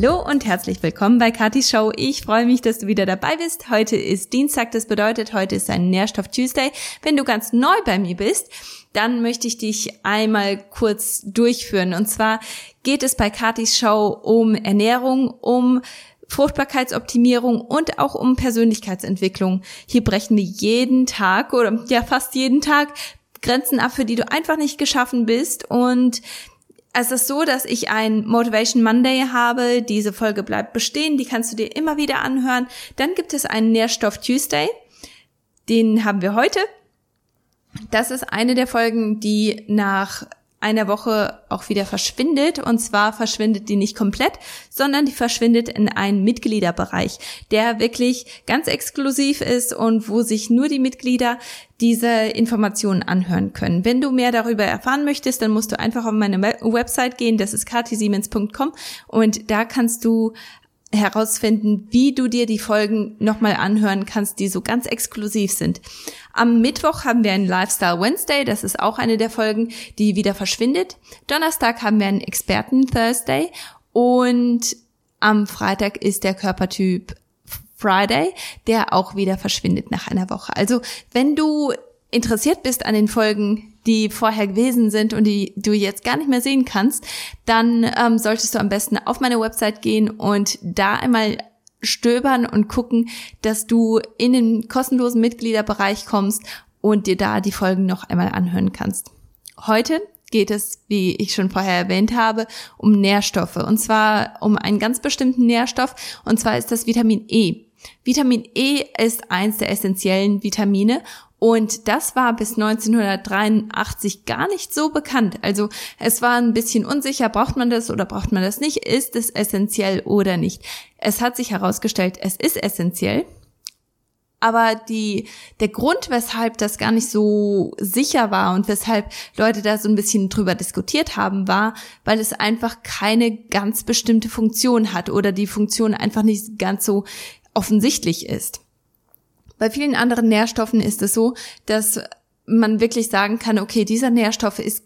Hallo und herzlich willkommen bei Katis Show. Ich freue mich, dass du wieder dabei bist. Heute ist Dienstag, das bedeutet, heute ist ein Nährstoff Tuesday. Wenn du ganz neu bei mir bist, dann möchte ich dich einmal kurz durchführen. Und zwar geht es bei Katis Show um Ernährung, um Fruchtbarkeitsoptimierung und auch um Persönlichkeitsentwicklung. Hier brechen wir jeden Tag oder ja fast jeden Tag Grenzen ab, für die du einfach nicht geschaffen bist und es ist so, dass ich ein Motivation Monday habe. Diese Folge bleibt bestehen. Die kannst du dir immer wieder anhören. Dann gibt es einen Nährstoff Tuesday. Den haben wir heute. Das ist eine der Folgen, die nach einer Woche auch wieder verschwindet. Und zwar verschwindet die nicht komplett, sondern die verschwindet in einen Mitgliederbereich, der wirklich ganz exklusiv ist und wo sich nur die Mitglieder diese Informationen anhören können. Wenn du mehr darüber erfahren möchtest, dann musst du einfach auf meine Website gehen, das ist katisiemens.com und da kannst du herausfinden, wie du dir die Folgen nochmal anhören kannst, die so ganz exklusiv sind. Am Mittwoch haben wir einen Lifestyle Wednesday, das ist auch eine der Folgen, die wieder verschwindet. Donnerstag haben wir einen Experten Thursday und am Freitag ist der Körpertyp Friday, der auch wieder verschwindet nach einer Woche. Also wenn du interessiert bist an den Folgen, die vorher gewesen sind und die du jetzt gar nicht mehr sehen kannst, dann ähm, solltest du am besten auf meine Website gehen und da einmal stöbern und gucken, dass du in den kostenlosen Mitgliederbereich kommst und dir da die Folgen noch einmal anhören kannst. Heute geht es, wie ich schon vorher erwähnt habe, um Nährstoffe. Und zwar um einen ganz bestimmten Nährstoff. Und zwar ist das Vitamin E. Vitamin E ist eins der essentiellen Vitamine und das war bis 1983 gar nicht so bekannt. Also es war ein bisschen unsicher, braucht man das oder braucht man das nicht? Ist es essentiell oder nicht? Es hat sich herausgestellt, es ist essentiell. Aber die, der Grund, weshalb das gar nicht so sicher war und weshalb Leute da so ein bisschen drüber diskutiert haben, war, weil es einfach keine ganz bestimmte Funktion hat oder die Funktion einfach nicht ganz so offensichtlich ist. Bei vielen anderen Nährstoffen ist es so, dass man wirklich sagen kann, okay, dieser Nährstoff ist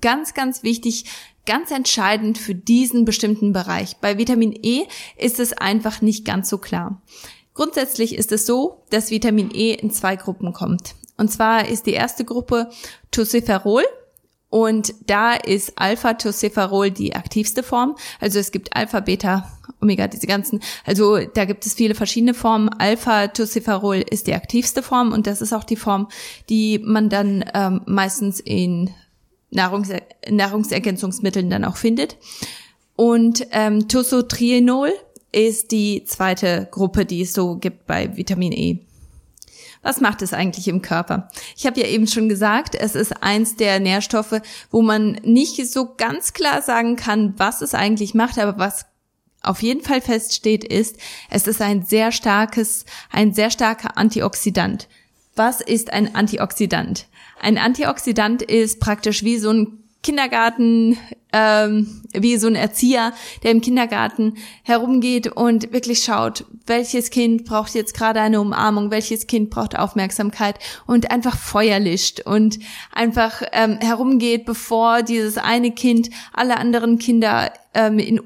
ganz, ganz wichtig, ganz entscheidend für diesen bestimmten Bereich. Bei Vitamin E ist es einfach nicht ganz so klar. Grundsätzlich ist es so, dass Vitamin E in zwei Gruppen kommt. Und zwar ist die erste Gruppe Tocopherol. Und da ist Alpha-Tocopherol die aktivste Form. Also es gibt Alpha, Beta, Omega, diese ganzen, also da gibt es viele verschiedene Formen. Alpha-Tocopherol ist die aktivste Form und das ist auch die Form, die man dann ähm, meistens in Nahrungs Nahrungsergänzungsmitteln dann auch findet. Und ähm, Tosotrienol ist die zweite Gruppe, die es so gibt bei Vitamin E. Was macht es eigentlich im Körper? Ich habe ja eben schon gesagt, es ist eins der Nährstoffe, wo man nicht so ganz klar sagen kann, was es eigentlich macht, aber was auf jeden Fall feststeht, ist, es ist ein sehr starkes, ein sehr starker Antioxidant. Was ist ein Antioxidant? Ein Antioxidant ist praktisch wie so ein Kindergarten, ähm, wie so ein Erzieher, der im Kindergarten herumgeht und wirklich schaut, welches Kind braucht jetzt gerade eine Umarmung, welches Kind braucht Aufmerksamkeit und einfach Feuer lischt und einfach ähm, herumgeht, bevor dieses eine Kind alle anderen Kinder ähm, in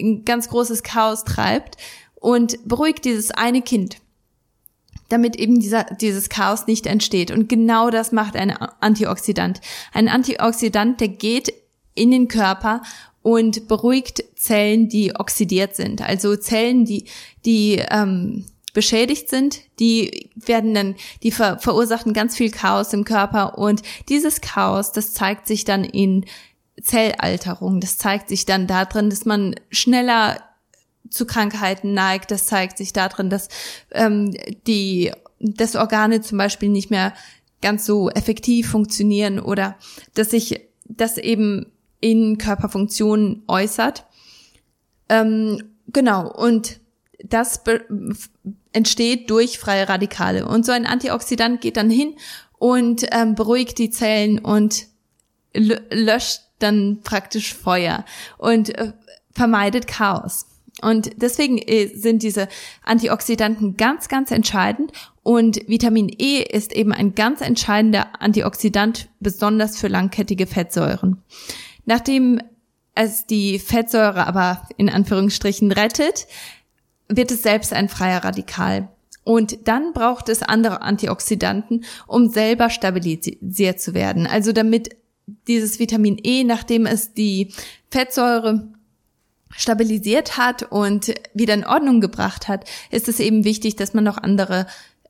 ein ganz großes Chaos treibt und beruhigt dieses eine Kind, damit eben dieser, dieses Chaos nicht entsteht. Und genau das macht ein Antioxidant. Ein Antioxidant, der geht in den Körper und beruhigt Zellen, die oxidiert sind. Also Zellen, die, die ähm, beschädigt sind, die werden dann, die ver verursachen ganz viel Chaos im Körper und dieses Chaos, das zeigt sich dann in Zellalterung. Das zeigt sich dann darin, dass man schneller zu Krankheiten neigt. Das zeigt sich darin, dass ähm, die dass Organe zum Beispiel nicht mehr ganz so effektiv funktionieren oder dass sich das eben in Körperfunktionen äußert. Ähm, genau, und das entsteht durch freie Radikale. Und so ein Antioxidant geht dann hin und ähm, beruhigt die Zellen und löscht dann praktisch Feuer und äh, vermeidet Chaos. Und deswegen äh, sind diese Antioxidanten ganz, ganz entscheidend. Und Vitamin E ist eben ein ganz entscheidender Antioxidant, besonders für langkettige Fettsäuren. Nachdem es die Fettsäure aber in Anführungsstrichen rettet, wird es selbst ein freier Radikal. Und dann braucht es andere Antioxidanten, um selber stabilisiert zu werden. Also damit dieses Vitamin E, nachdem es die Fettsäure stabilisiert hat und wieder in Ordnung gebracht hat, ist es eben wichtig, dass man noch andere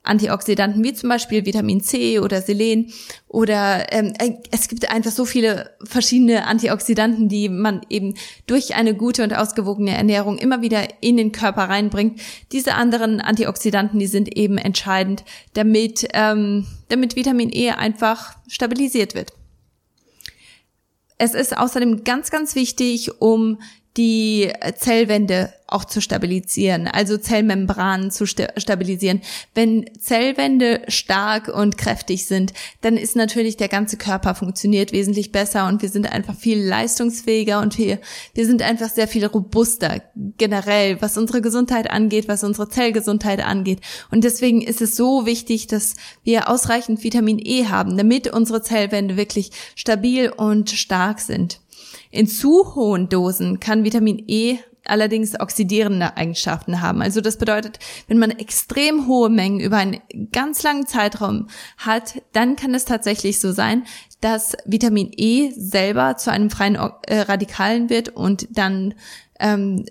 Antioxidanten wie zum Beispiel Vitamin C oder Selen oder ähm, äh, es gibt einfach so viele verschiedene Antioxidanten, die man eben durch eine gute und ausgewogene Ernährung immer wieder in den Körper reinbringt. Diese anderen Antioxidanten, die sind eben entscheidend, damit ähm, damit Vitamin E einfach stabilisiert wird. Es ist außerdem ganz, ganz wichtig, um die Zellwände auch zu stabilisieren, also Zellmembranen zu stabilisieren. Wenn Zellwände stark und kräftig sind, dann ist natürlich der ganze Körper funktioniert wesentlich besser und wir sind einfach viel leistungsfähiger und wir, wir sind einfach sehr viel robuster generell, was unsere Gesundheit angeht, was unsere Zellgesundheit angeht. Und deswegen ist es so wichtig, dass wir ausreichend Vitamin E haben, damit unsere Zellwände wirklich stabil und stark sind. In zu hohen Dosen kann Vitamin E allerdings oxidierende Eigenschaften haben. Also das bedeutet, wenn man extrem hohe Mengen über einen ganz langen Zeitraum hat, dann kann es tatsächlich so sein, dass Vitamin E selber zu einem freien äh, Radikalen wird und dann ähm,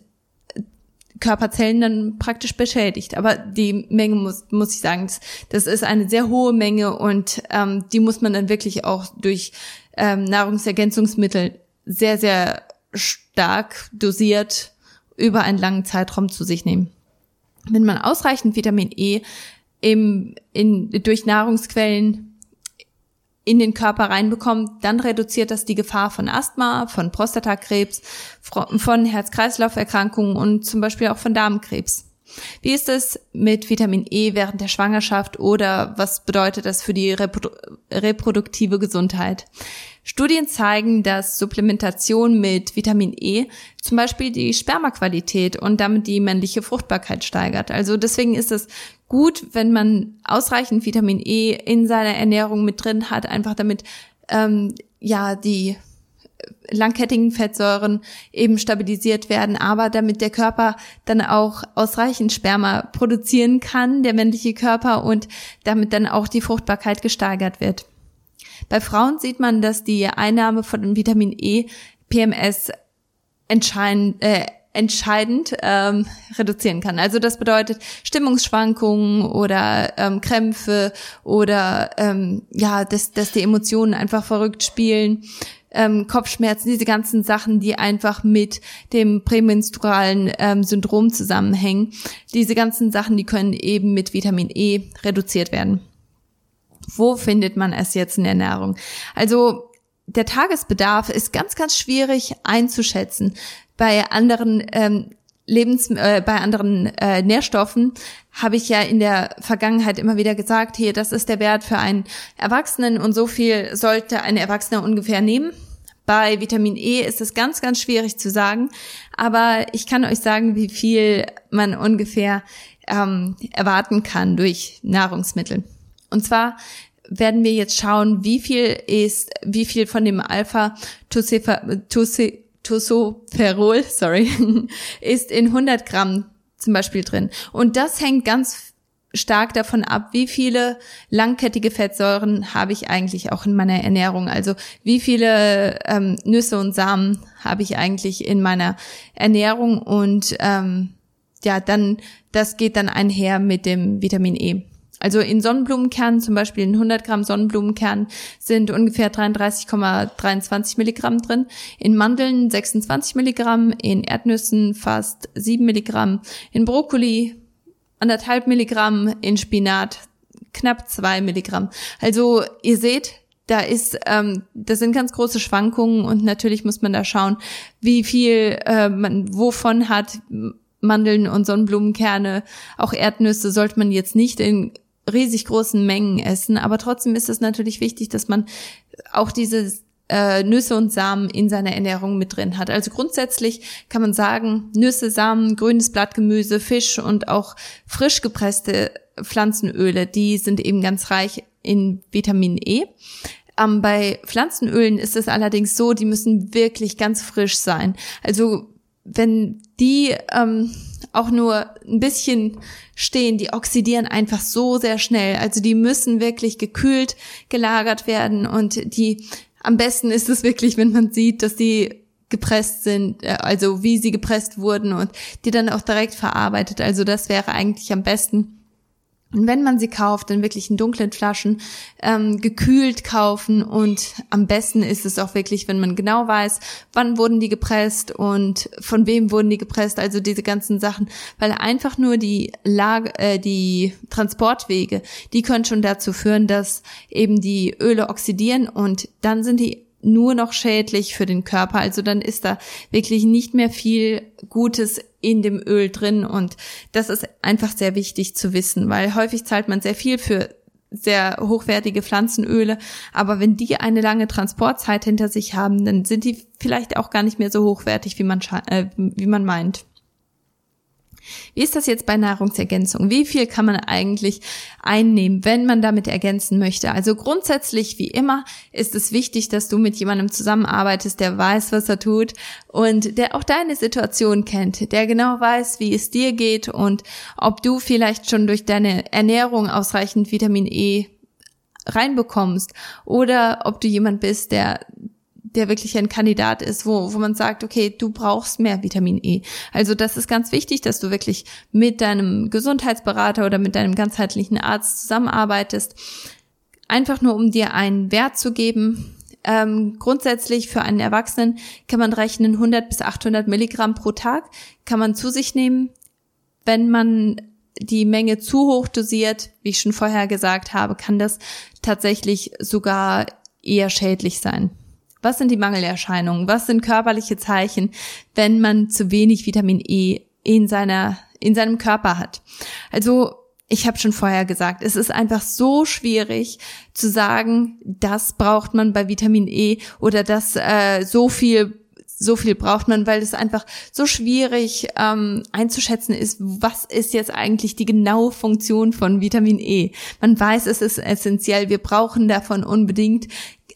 Körperzellen dann praktisch beschädigt. Aber die Menge muss, muss ich sagen, das, ist eine sehr hohe Menge und ähm, die muss man dann wirklich auch durch ähm, Nahrungsergänzungsmittel sehr, sehr stark dosiert über einen langen Zeitraum zu sich nehmen. Wenn man ausreichend Vitamin E im, in, durch Nahrungsquellen in den Körper reinbekommt, dann reduziert das die Gefahr von Asthma, von Prostatakrebs, von Herz-Kreislauf-Erkrankungen und zum Beispiel auch von Darmkrebs. Wie ist es mit Vitamin E während der Schwangerschaft oder was bedeutet das für die Reprodu reproduktive Gesundheit? Studien zeigen, dass Supplementation mit Vitamin E zum Beispiel die Spermaqualität und damit die männliche Fruchtbarkeit steigert. Also deswegen ist es gut, wenn man ausreichend Vitamin E in seiner Ernährung mit drin hat, einfach damit ähm, ja die langkettigen Fettsäuren eben stabilisiert werden, aber damit der Körper dann auch ausreichend Sperma produzieren kann, der männliche Körper, und damit dann auch die Fruchtbarkeit gesteigert wird. Bei Frauen sieht man, dass die Einnahme von Vitamin E PMS entscheidend, äh, entscheidend ähm, reduzieren kann. Also das bedeutet Stimmungsschwankungen oder ähm, Krämpfe oder ähm, ja, dass, dass die Emotionen einfach verrückt spielen, ähm, Kopfschmerzen, diese ganzen Sachen, die einfach mit dem prämenstrualen ähm, Syndrom zusammenhängen. Diese ganzen Sachen, die können eben mit Vitamin E reduziert werden. Wo findet man es jetzt in der Ernährung? Also der Tagesbedarf ist ganz, ganz schwierig einzuschätzen. Bei anderen ähm, Lebens äh, bei anderen äh, Nährstoffen habe ich ja in der Vergangenheit immer wieder gesagt, hier, das ist der Wert für einen Erwachsenen und so viel sollte ein Erwachsener ungefähr nehmen. Bei Vitamin E ist es ganz, ganz schwierig zu sagen, aber ich kann euch sagen, wie viel man ungefähr ähm, erwarten kann durch Nahrungsmittel. Und zwar werden wir jetzt schauen, wie viel ist, wie viel von dem Alpha Tocopherol, sorry, ist in 100 Gramm zum Beispiel drin. Und das hängt ganz stark davon ab, wie viele langkettige Fettsäuren habe ich eigentlich auch in meiner Ernährung. Also wie viele ähm, Nüsse und Samen habe ich eigentlich in meiner Ernährung und ähm, ja, dann das geht dann einher mit dem Vitamin E. Also in Sonnenblumenkernen, zum Beispiel in 100 Gramm Sonnenblumenkernen sind ungefähr 33,23 Milligramm drin. In Mandeln 26 Milligramm, in Erdnüssen fast 7 Milligramm, in Brokkoli anderthalb Milligramm, in Spinat knapp zwei Milligramm. Also ihr seht, da ist, ähm, das sind ganz große Schwankungen und natürlich muss man da schauen, wie viel äh, man wovon hat. Mandeln und Sonnenblumenkerne, auch Erdnüsse sollte man jetzt nicht in riesig großen Mengen essen, aber trotzdem ist es natürlich wichtig, dass man auch diese äh, Nüsse und Samen in seiner Ernährung mit drin hat. Also grundsätzlich kann man sagen, Nüsse, Samen, grünes Blattgemüse, Fisch und auch frisch gepresste Pflanzenöle, die sind eben ganz reich in Vitamin E. Ähm, bei Pflanzenölen ist es allerdings so, die müssen wirklich ganz frisch sein. Also wenn die ähm, auch nur ein bisschen stehen, die oxidieren einfach so sehr schnell. Also die müssen wirklich gekühlt gelagert werden und die am besten ist es wirklich, wenn man sieht, dass die gepresst sind, äh, also wie sie gepresst wurden und die dann auch direkt verarbeitet. Also das wäre eigentlich am besten. Und wenn man sie kauft, dann wirklich in dunklen Flaschen ähm, gekühlt kaufen. Und am besten ist es auch wirklich, wenn man genau weiß, wann wurden die gepresst und von wem wurden die gepresst, also diese ganzen Sachen, weil einfach nur die Lage, äh, die Transportwege, die können schon dazu führen, dass eben die Öle oxidieren. Und dann sind die nur noch schädlich für den Körper. Also dann ist da wirklich nicht mehr viel Gutes in dem Öl drin und das ist einfach sehr wichtig zu wissen, weil häufig zahlt man sehr viel für sehr hochwertige Pflanzenöle, aber wenn die eine lange Transportzeit hinter sich haben, dann sind die vielleicht auch gar nicht mehr so hochwertig, wie man, äh, wie man meint. Wie ist das jetzt bei Nahrungsergänzung? Wie viel kann man eigentlich einnehmen, wenn man damit ergänzen möchte? Also grundsätzlich, wie immer, ist es wichtig, dass du mit jemandem zusammenarbeitest, der weiß, was er tut und der auch deine Situation kennt, der genau weiß, wie es dir geht und ob du vielleicht schon durch deine Ernährung ausreichend Vitamin E reinbekommst oder ob du jemand bist, der der wirklich ein Kandidat ist, wo, wo man sagt, okay, du brauchst mehr Vitamin E. Also das ist ganz wichtig, dass du wirklich mit deinem Gesundheitsberater oder mit deinem ganzheitlichen Arzt zusammenarbeitest. Einfach nur, um dir einen Wert zu geben. Ähm, grundsätzlich für einen Erwachsenen kann man rechnen 100 bis 800 Milligramm pro Tag kann man zu sich nehmen. Wenn man die Menge zu hoch dosiert, wie ich schon vorher gesagt habe, kann das tatsächlich sogar eher schädlich sein. Was sind die Mangelerscheinungen? Was sind körperliche Zeichen, wenn man zu wenig Vitamin E in seiner in seinem Körper hat? Also ich habe schon vorher gesagt, es ist einfach so schwierig zu sagen, das braucht man bei Vitamin E oder das äh, so viel so viel braucht man, weil es einfach so schwierig ähm, einzuschätzen ist, was ist jetzt eigentlich die genaue Funktion von Vitamin E. Man weiß, es ist essentiell, wir brauchen davon unbedingt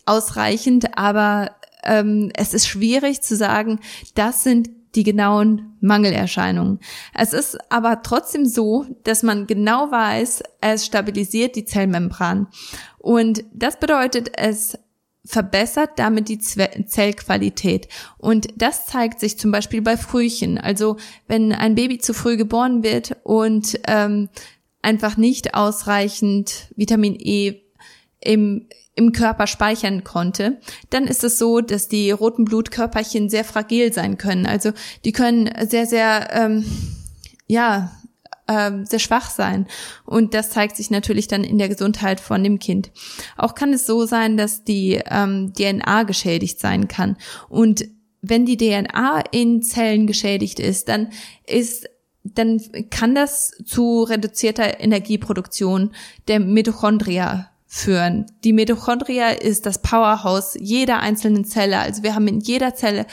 ausreichend, aber ähm, es ist schwierig zu sagen, das sind die genauen Mangelerscheinungen. Es ist aber trotzdem so, dass man genau weiß, es stabilisiert die Zellmembran. Und das bedeutet, es verbessert damit die Zellqualität. Und das zeigt sich zum Beispiel bei Frühchen. Also wenn ein Baby zu früh geboren wird und ähm, einfach nicht ausreichend Vitamin E im, im Körper speichern konnte, dann ist es so, dass die roten Blutkörperchen sehr fragil sein können. Also die können sehr, sehr, ähm, ja, ähm, sehr schwach sein. Und das zeigt sich natürlich dann in der Gesundheit von dem Kind. Auch kann es so sein, dass die ähm, DNA geschädigt sein kann. Und wenn die DNA in Zellen geschädigt ist, dann ist dann kann das zu reduzierter Energieproduktion der Mitochondria führen. Die Mitochondria ist das Powerhouse jeder einzelnen Zelle. Also wir haben in jeder Zelle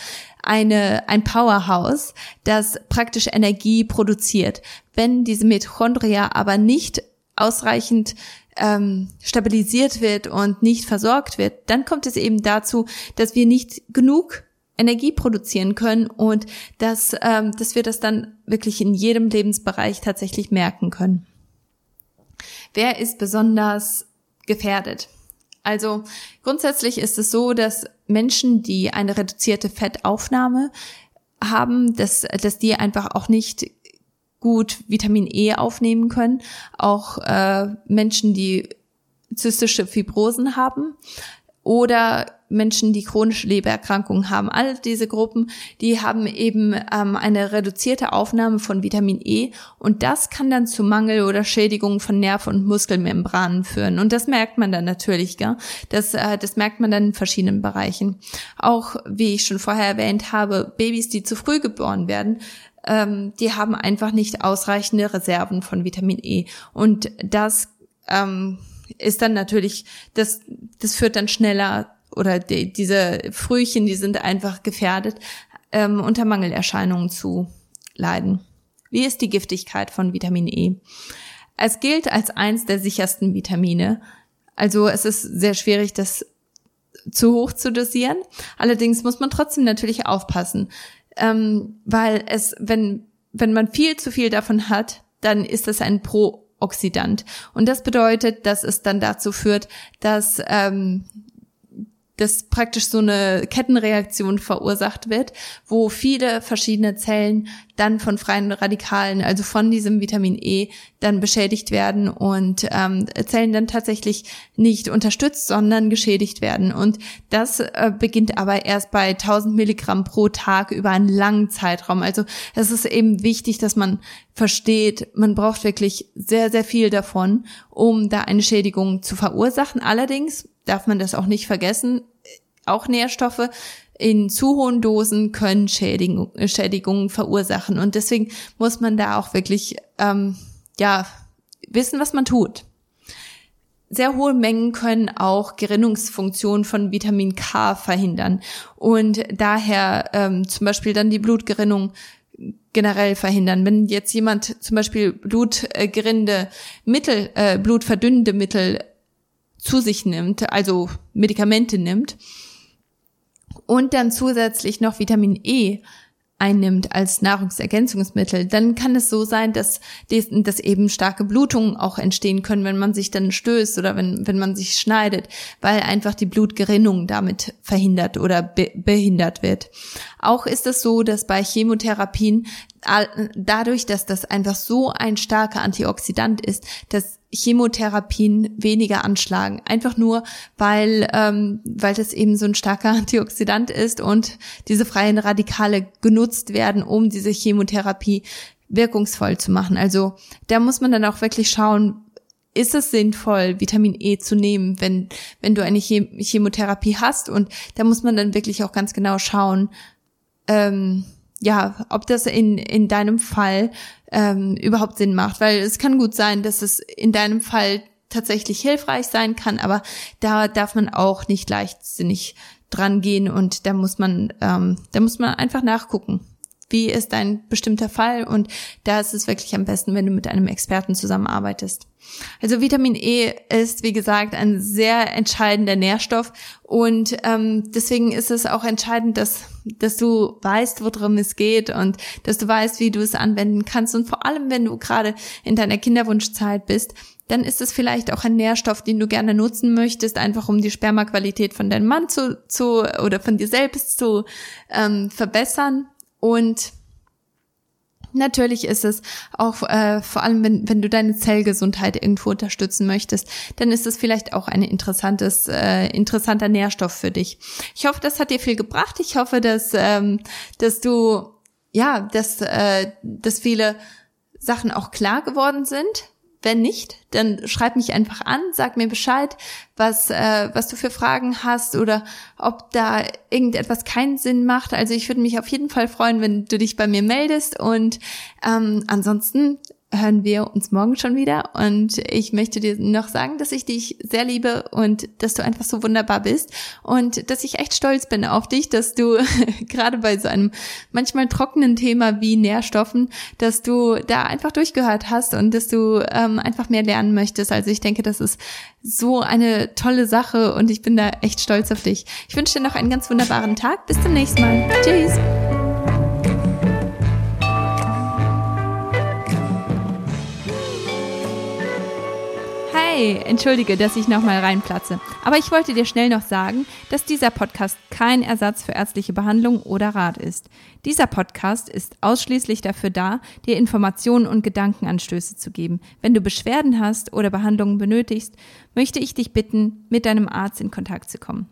eine, ein Powerhouse, das praktisch Energie produziert. Wenn diese Mitochondria aber nicht ausreichend ähm, stabilisiert wird und nicht versorgt wird, dann kommt es eben dazu, dass wir nicht genug Energie produzieren können und dass, ähm, dass wir das dann wirklich in jedem Lebensbereich tatsächlich merken können. Wer ist besonders gefährdet. Also grundsätzlich ist es so, dass Menschen, die eine reduzierte Fettaufnahme haben, dass, dass die einfach auch nicht gut Vitamin E aufnehmen können. Auch äh, Menschen, die zystische Fibrosen haben oder Menschen, die chronische Lebererkrankungen haben. All diese Gruppen, die haben eben ähm, eine reduzierte Aufnahme von Vitamin E und das kann dann zu Mangel oder Schädigung von Nerv- und Muskelmembranen führen. Und das merkt man dann natürlich, gell? Das, äh, das merkt man dann in verschiedenen Bereichen. Auch, wie ich schon vorher erwähnt habe, Babys, die zu früh geboren werden, ähm, die haben einfach nicht ausreichende Reserven von Vitamin E. Und das ähm, ist dann natürlich, das, das führt dann schneller oder die, diese Frühchen, die sind einfach gefährdet, ähm, unter Mangelerscheinungen zu leiden. Wie ist die Giftigkeit von Vitamin E? Es gilt als eins der sichersten Vitamine. Also es ist sehr schwierig, das zu hoch zu dosieren. Allerdings muss man trotzdem natürlich aufpassen, ähm, weil es, wenn, wenn man viel zu viel davon hat, dann ist das ein Pro-Oxidant. Und das bedeutet, dass es dann dazu führt, dass ähm, dass praktisch so eine Kettenreaktion verursacht wird, wo viele verschiedene Zellen dann von freien Radikalen, also von diesem Vitamin E, dann beschädigt werden und ähm, Zellen dann tatsächlich nicht unterstützt, sondern geschädigt werden. Und das äh, beginnt aber erst bei 1000 Milligramm pro Tag über einen langen Zeitraum. Also es ist eben wichtig, dass man versteht, man braucht wirklich sehr, sehr viel davon, um da eine Schädigung zu verursachen. Allerdings darf man das auch nicht vergessen. Auch Nährstoffe in zu hohen Dosen können Schädigung, Schädigungen verursachen. Und deswegen muss man da auch wirklich, ähm, ja, wissen, was man tut. Sehr hohe Mengen können auch Gerinnungsfunktionen von Vitamin K verhindern und daher ähm, zum Beispiel dann die Blutgerinnung generell verhindern. Wenn jetzt jemand zum Beispiel blutgerinnende Mittel, äh, blutverdünnende Mittel zu sich nimmt, also Medikamente nimmt und dann zusätzlich noch Vitamin E einnimmt als Nahrungsergänzungsmittel, dann kann es so sein, dass, dass eben starke Blutungen auch entstehen können, wenn man sich dann stößt oder wenn, wenn man sich schneidet, weil einfach die Blutgerinnung damit verhindert oder be behindert wird. Auch ist es so, dass bei Chemotherapien dadurch, dass das einfach so ein starker Antioxidant ist, dass Chemotherapien weniger anschlagen. Einfach nur, weil, ähm, weil das eben so ein starker Antioxidant ist und diese freien Radikale genutzt werden, um diese Chemotherapie wirkungsvoll zu machen. Also da muss man dann auch wirklich schauen, ist es sinnvoll, Vitamin E zu nehmen, wenn, wenn du eine Chemotherapie hast. Und da muss man dann wirklich auch ganz genau schauen, ähm, ja, ob das in, in deinem Fall ähm, überhaupt Sinn macht. Weil es kann gut sein, dass es in deinem Fall tatsächlich hilfreich sein kann, aber da darf man auch nicht leichtsinnig dran gehen und da muss man, ähm, da muss man einfach nachgucken. Wie ist dein bestimmter Fall? Und da ist es wirklich am besten, wenn du mit einem Experten zusammenarbeitest. Also Vitamin E ist, wie gesagt, ein sehr entscheidender Nährstoff und ähm, deswegen ist es auch entscheidend, dass, dass du weißt, worum es geht und dass du weißt, wie du es anwenden kannst. Und vor allem, wenn du gerade in deiner Kinderwunschzeit bist, dann ist es vielleicht auch ein Nährstoff, den du gerne nutzen möchtest, einfach um die Spermaqualität von deinem Mann zu, zu oder von dir selbst zu ähm, verbessern. Und Natürlich ist es auch, äh, vor allem wenn, wenn du deine Zellgesundheit irgendwo unterstützen möchtest, dann ist es vielleicht auch ein interessantes, äh, interessanter Nährstoff für dich. Ich hoffe, das hat dir viel gebracht. Ich hoffe, dass, ähm, dass du, ja, dass, äh, dass viele Sachen auch klar geworden sind wenn nicht, dann schreib mich einfach an, sag mir Bescheid, was, äh, was du für Fragen hast oder ob da irgendetwas keinen Sinn macht. Also ich würde mich auf jeden Fall freuen, wenn du dich bei mir meldest. Und ähm, ansonsten hören wir uns morgen schon wieder. Und ich möchte dir noch sagen, dass ich dich sehr liebe und dass du einfach so wunderbar bist und dass ich echt stolz bin auf dich, dass du gerade bei so einem manchmal trockenen Thema wie Nährstoffen, dass du da einfach durchgehört hast und dass du ähm, einfach mehr lernen möchtest. Also ich denke, das ist so eine tolle Sache und ich bin da echt stolz auf dich. Ich wünsche dir noch einen ganz wunderbaren Tag. Bis zum nächsten Mal. Tschüss. Hey, entschuldige, dass ich nochmal reinplatze. Aber ich wollte dir schnell noch sagen, dass dieser Podcast kein Ersatz für ärztliche Behandlung oder Rat ist. Dieser Podcast ist ausschließlich dafür da, dir Informationen und Gedankenanstöße zu geben. Wenn du Beschwerden hast oder Behandlungen benötigst, möchte ich dich bitten, mit deinem Arzt in Kontakt zu kommen.